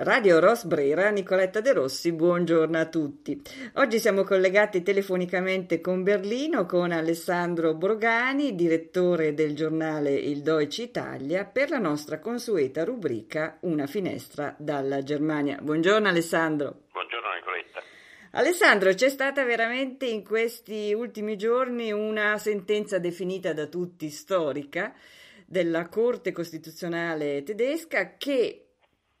Radio Rosbrera, Nicoletta De Rossi, buongiorno a tutti. Oggi siamo collegati telefonicamente con Berlino con Alessandro Brogani, direttore del giornale Il Deutsche Italia, per la nostra consueta rubrica Una finestra dalla Germania. Buongiorno Alessandro. Buongiorno Nicoletta. Alessandro, c'è stata veramente in questi ultimi giorni una sentenza definita da tutti storica della Corte Costituzionale tedesca che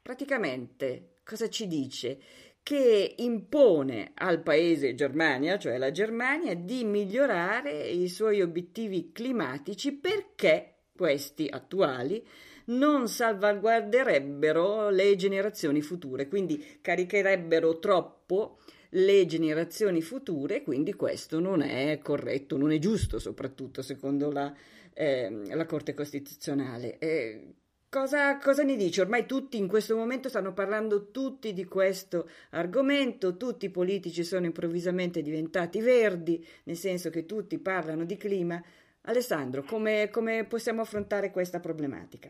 praticamente cosa ci dice? Che impone al paese Germania, cioè la Germania, di migliorare i suoi obiettivi climatici perché questi attuali non salvaguarderebbero le generazioni future, quindi caricherebbero troppo le generazioni future, quindi questo non è corretto, non è giusto, soprattutto secondo la, eh, la Corte Costituzionale. Eh, Cosa, cosa, ne dici? Ormai tutti in questo momento stanno parlando tutti di questo argomento, tutti i politici sono improvvisamente diventati verdi, nel senso che tutti parlano di clima. Alessandro, come, come possiamo affrontare questa problematica?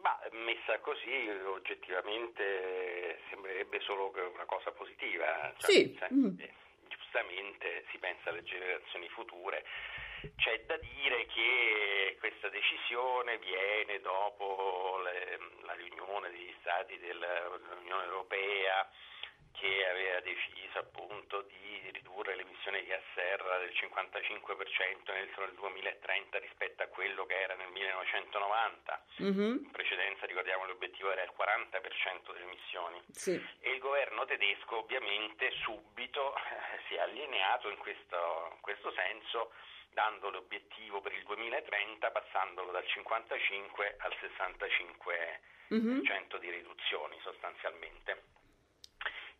Ma messa così, oggettivamente sembrerebbe solo una cosa positiva. Cioè, sì. Mm. Giustamente si pensa alle generazioni future c'è da dire che questa decisione viene dopo le, la riunione degli Stati dell'Unione Europea che aveva deciso appunto di ridurre l'emissione di gas serra del 55% entro il 2030 rispetto a quello che era nel 1990. Mm-hmm. In precedenza ricordiamo l'obiettivo era il 40% delle emissioni. Sì. E il governo tedesco ovviamente subito eh, si è allineato in questo, in questo senso dando l'obiettivo per il 2030 passandolo dal 55 al 65% mm-hmm. di riduzioni sostanzialmente.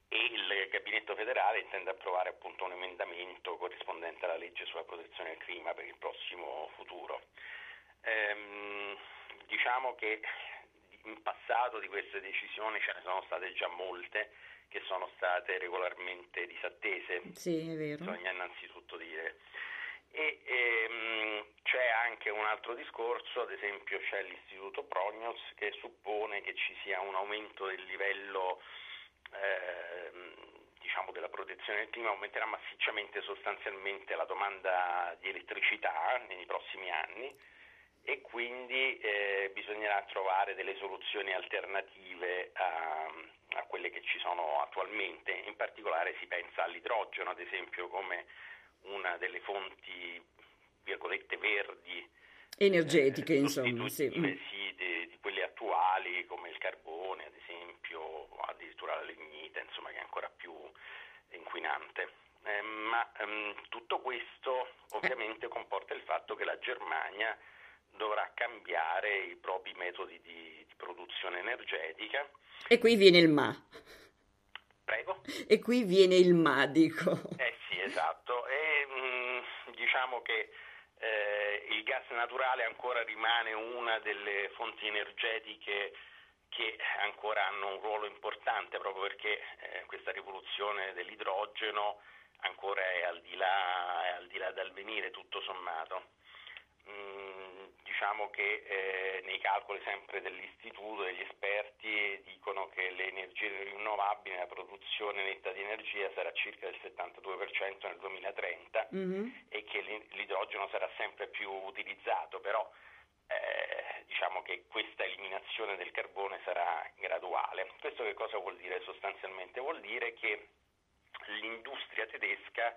E il Gabinetto federale intende approvare appunto un emendamento corrispondente alla legge sulla protezione del clima per il prossimo futuro. Ehm, diciamo che in passato di queste decisioni ce ne sono state già molte che sono state regolarmente disattese. Sì, è vero. Bisogna innanzitutto dire e ehm, c'è anche un altro discorso, ad esempio c'è l'istituto Prognos che suppone che ci sia un aumento del livello ehm, diciamo della protezione del clima, aumenterà massicciamente sostanzialmente la domanda di elettricità nei prossimi anni e quindi eh, bisognerà trovare delle soluzioni alternative a, a quelle che ci sono attualmente, in particolare si pensa all'idrogeno ad esempio come una delle fonti, virgolette, verdi energetiche, eh, insomma, sì. Mm. sì di, di, quelle attuali come il carbone, ad esempio, o addirittura la lignite, insomma, che è ancora più inquinante. Eh, ma ehm, tutto questo ovviamente comporta il fatto che la Germania dovrà cambiare i propri metodi di, di produzione energetica. E qui viene il ma. Prego? E qui viene il ma, dico. Eh sì, esatto. E, mh, mm, diciamo che eh, il gas naturale ancora rimane una delle fonti energetiche che ancora hanno un ruolo importante proprio perché eh, questa rivoluzione dell'idrogeno ancora è al di là, è al di là dal venire tutto sommato. Mm, diciamo che eh, nei calcoli sempre dell'istituto, degli esperti dicono che le energie rinnovabili, la produzione netta di energia sarà circa del 72% nel 2030 mm-hmm. e che l'idrogeno sarà sempre più utilizzato, però eh, diciamo che questa eliminazione del carbone sarà graduale. Questo che cosa vuol dire sostanzialmente? Vuol dire che l'industria tedesca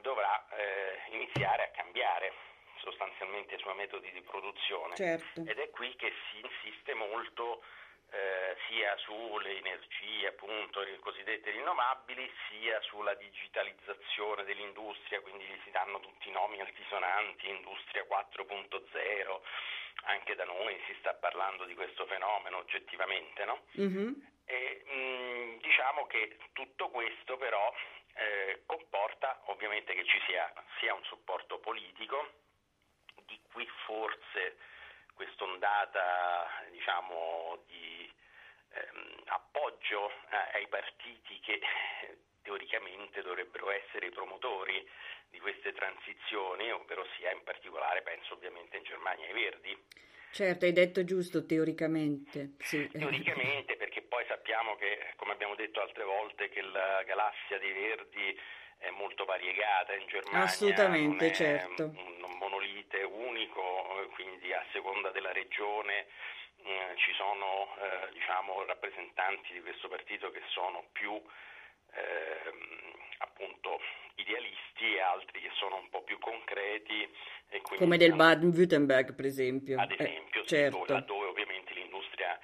dovrà eh, iniziare a cambiare sostanzialmente i suoi metodi di produzione certo. ed è qui che si insiste molto eh, sia sulle energie appunto le cosiddette rinnovabili sia sulla digitalizzazione dell'industria quindi si danno tutti i nomi altisonanti industria 4.0 anche da noi si sta parlando di questo fenomeno oggettivamente no? Mm-hmm. E, mh, mm, diciamo che tutto questo però eh, comporta ovviamente che ci sia sia un supporto politico di qui forse quest'ondata diciamo, di ehm, appoggio eh, ai partiti che teoricamente dovrebbero essere i promotori di queste transizioni, ovvero sia in particolare penso ovviamente in Germania ai Verdi. Certo, hai detto giusto teoricamente. Sì. Teoricamente sappiamo che, come abbiamo detto altre volte, che la galassia dei Verdi è molto variegata in Germania. Assolutamente, certo. Un, monolite unico, quindi a seconda della regione eh, ci sono eh, diciamo, rappresentanti di questo partito che sono più eh, appunto idealisti e altri che sono un po' più concreti. Come del Baden-Württemberg, per esempio. Ad esempio, eh, certo. dove, laddove ovviamente l'industria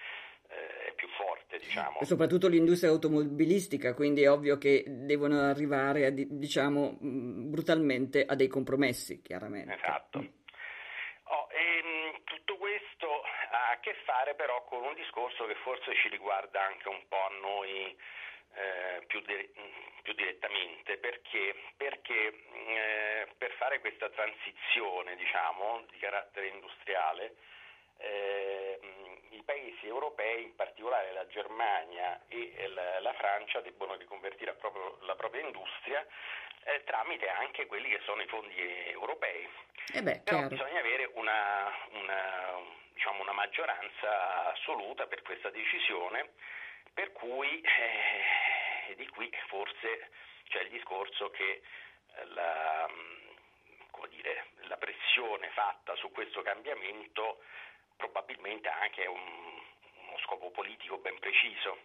eh, è più forte, diciamo. Soprattutto l'industria automobilistica, quindi è ovvio che devono arrivare, a, diciamo, brutalmente a dei compromessi, chiaramente. Esatto. Oh, ehm, tutto questo ha a che fare però con un discorso che forse ci riguarda anche un po' a noi eh, più, di, più, direttamente perché, perché eh, per fare questa transizione diciamo, di carattere industriale eh, i paesi europei, in particolare la Germania e la, la Francia, debbono riconvertire proprio la propria industria eh, tramite anche quelli che sono i fondi europei. Eh beh, Però bisogna avere una, una, diciamo, una maggioranza assoluta per questa decisione per cui eh, di qui forse c'è il discorso che eh, la, dire, la, pressione fatta su questo cambiamento probabilmente ha anche un, uno scopo politico ben preciso.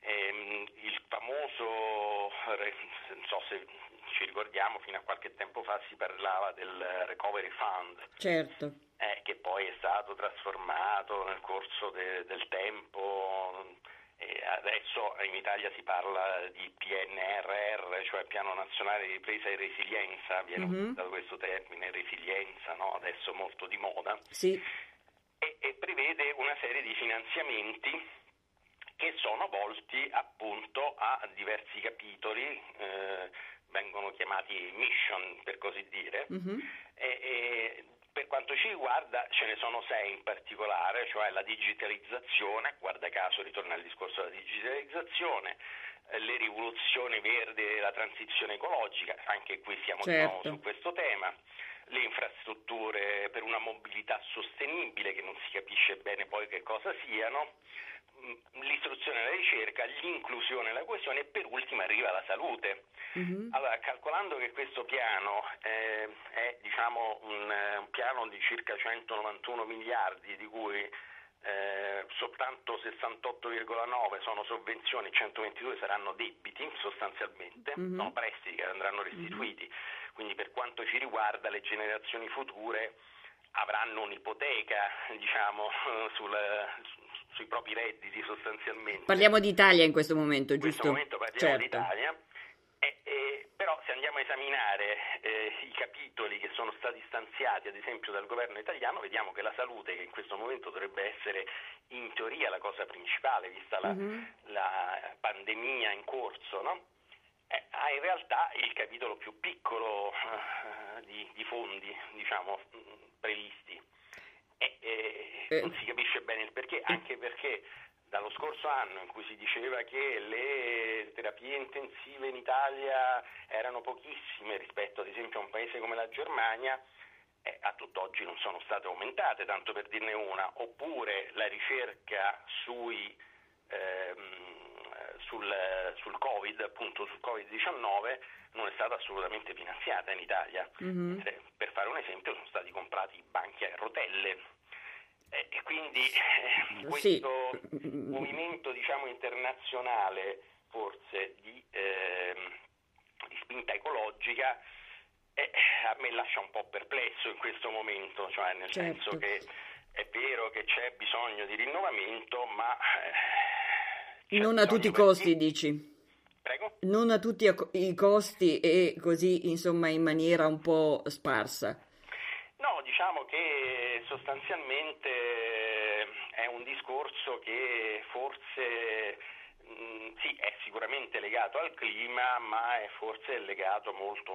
Ehm, il famoso, non so se ci ricordiamo, fino a qualche tempo fa si parlava del Recovery Fund. Certo. Eh, che poi è stato trasformato nel corso de, del tempo e adesso in Italia si parla di PNRR, cioè Piano Nazionale di Ripresa e Resilienza, viene mm-hmm. utilizzato questo termine, resilienza, no? adesso molto di moda, sì. E, e prevede una serie di finanziamenti che sono volti appunto a diversi capitoli, eh, vengono chiamati mission per così dire, mm-hmm. e, e per quanto ci riguarda ce ne sono sei in particolare, cioè la digitalizzazione, guarda caso ritorna al discorso della digitalizzazione, eh, le rivoluzioni verdi e la transizione ecologica, anche qui siamo certo. di nuovo su questo tema, le infrastrutture per una mobilità sostenibile che non si capisce bene poi che cosa siano, mm, l'istruzione e la ricerca, l'inclusione e la coesione e per ultimo arriva la salute. Mm-hmm. Allora, calcolando che questo piano eh, è diciamo, un, eh, un, piano di circa 191 miliardi, di cui eh, soltanto 68,9 sono sovvenzioni, 122 saranno debiti sostanzialmente, mm-hmm. no, prestiti che andranno restituiti. Mm-hmm. Quindi per quanto ci riguarda le generazioni future avranno un'ipoteca diciamo, sul, sui propri redditi sostanzialmente. Parliamo d'Italia in questo momento, giusto? In questo momento parliamo certo. d'Italia però se andiamo a esaminare eh, i capitoli che sono stati stanziati ad esempio dal governo italiano vediamo che la salute che in questo momento dovrebbe essere in teoria la cosa principale vista la, mm-hmm. la pandemia in corso no? Eh, ha in realtà il capitolo più piccolo eh, di, di, fondi diciamo, previsti. E eh. non si capisce bene il perché anche perché dallo scorso anno in cui si diceva che le terapie intensive in Italia erano pochissime rispetto ad esempio a un paese come la Germania, eh, a tutt'oggi non sono state aumentate, tanto per dirne una, oppure la ricerca sui, ehm, sul, sul, Covid, appunto sul Covid-19, non è stata assolutamente finanziata in Italia. Mm-hmm. Per fare un esempio sono stati comprati banchi a rotelle e quindi eh, questo sì. movimento diciamo, internazionale forse di, eh, di spinta ecologica eh, a me lascia un po' perplesso in questo momento, cioè nel certo. senso che è vero che c'è bisogno di rinnovamento, ma... Eh, non a tutti i costi, dici? Prego? Non a tutti i costi e così, insomma, in maniera un po' sparsa. No, diciamo che sostanzialmente eh, è un discorso che forse mh, mm, sì, è sicuramente legato al clima, ma è forse legato molto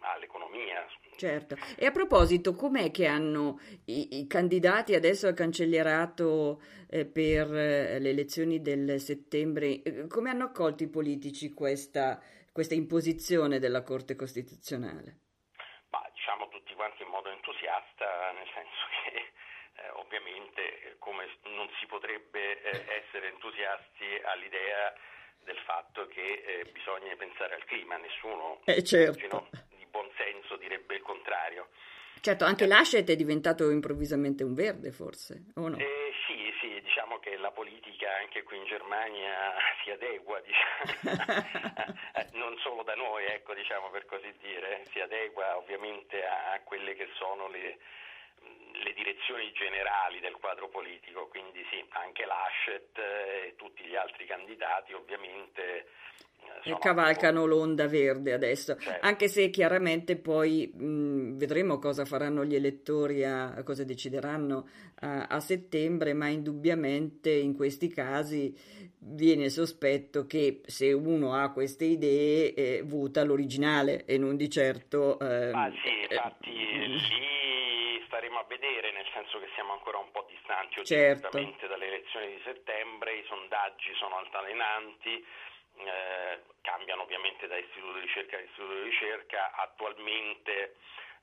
all'economia. Certo. E a proposito, com'è che hanno i, i candidati adesso al cancellierato eh, per eh, le elezioni del settembre, eh, come hanno accolto i politici questa, questa imposizione della Corte Costituzionale? quanti in modo entusiasta, nel senso che eh, ovviamente come non si potrebbe eh, essere entusiasti all'idea del fatto che eh, bisogna pensare al clima, nessuno eh, certo. di buon senso direbbe il contrario. Certo, anche l'Ascet è diventato improvvisamente un verde, forse, o no? Eh, sì, sì, diciamo che la politica anche qui in Germania si adegua, diciamo, non solo da noi, ecco, diciamo per così dire, si adegua ovviamente a, a quelle che sono le, le direzioni generali del quadro politico, quindi sì, anche l'Ascet e tutti gli altri candidati ovviamente e cavalcano l'onda verde adesso, certo. anche se chiaramente poi mh, vedremo cosa faranno gli elettori, a, cosa decideranno a, a, settembre, ma indubbiamente in questi casi viene sospetto che se uno ha queste idee eh, vota l'originale e non di certo... Eh, ah sì, infatti eh, lì staremo a vedere, nel senso che siamo ancora un po' distanti certo. dalle elezioni di settembre, i sondaggi sono altalenanti eh, cambiano ovviamente da istituto di ricerca a istituto di ricerca, attualmente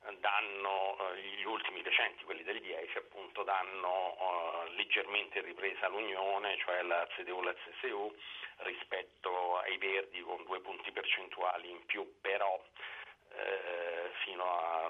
eh, danno eh, gli ultimi recenti, quelli del 10 appunto, danno uh, leggermente ripresa l'Unione, cioè la CDU e la CSU rispetto ai Verdi con due punti percentuali in più, però eh, fino a,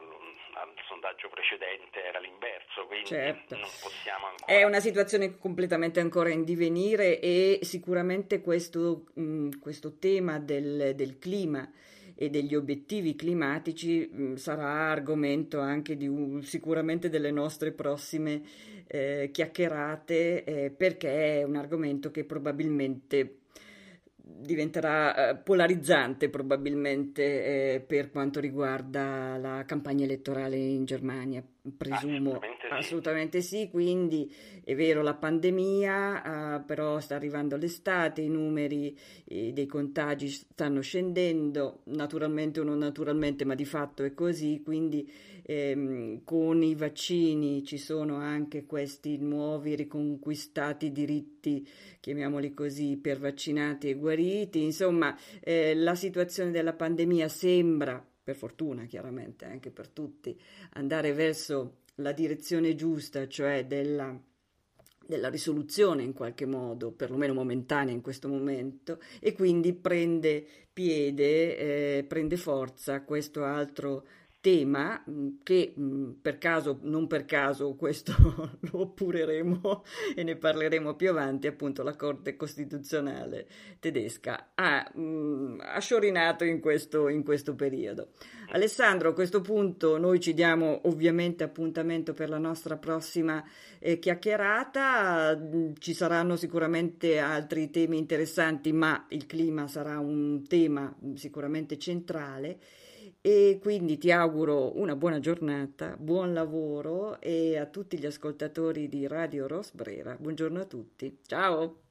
al sondaggio precedente era l'inverso, quindi certo. non possiamo ancora... È una situazione completamente ancora in divenire e sicuramente questo, mh, questo tema del, del, clima e degli obiettivi climatici mh, sarà argomento anche di un, sicuramente delle nostre prossime eh, chiacchierate eh, perché è un argomento che probabilmente diventerà eh, polarizzante probabilmente eh, per quanto riguarda la campagna elettorale in Germania, presumo assolutamente sì, assolutamente sì quindi è vero la pandemia, uh, però sta arrivando l'estate, i numeri eh, dei contagi stanno scendendo, naturalmente o non naturalmente, ma di fatto è così, quindi ehm, con i vaccini ci sono anche questi nuovi riconquistati diritti, chiamiamoli così, per vaccinati e guariti, insomma eh, la situazione della pandemia sembra per fortuna chiaramente anche per tutti, andare verso la direzione giusta, cioè della, della risoluzione in qualche modo, perlomeno momentanea in questo momento, e quindi prende piede, eh, prende forza questo altro tema mm, che mm, per caso, non per caso, questo lo oppureremo e ne parleremo più avanti, appunto la Corte Costituzionale tedesca ha, mm, ha sciorinato in questo, in questo periodo. Alessandro, a questo punto noi ci diamo ovviamente appuntamento per la nostra prossima eh, chiacchierata, ci saranno sicuramente altri temi interessanti, ma il clima sarà un tema sicuramente centrale e quindi ti auguro una buona giornata, buon lavoro e a tutti gli ascoltatori di Radio Rosbrera. Buongiorno a tutti. Ciao!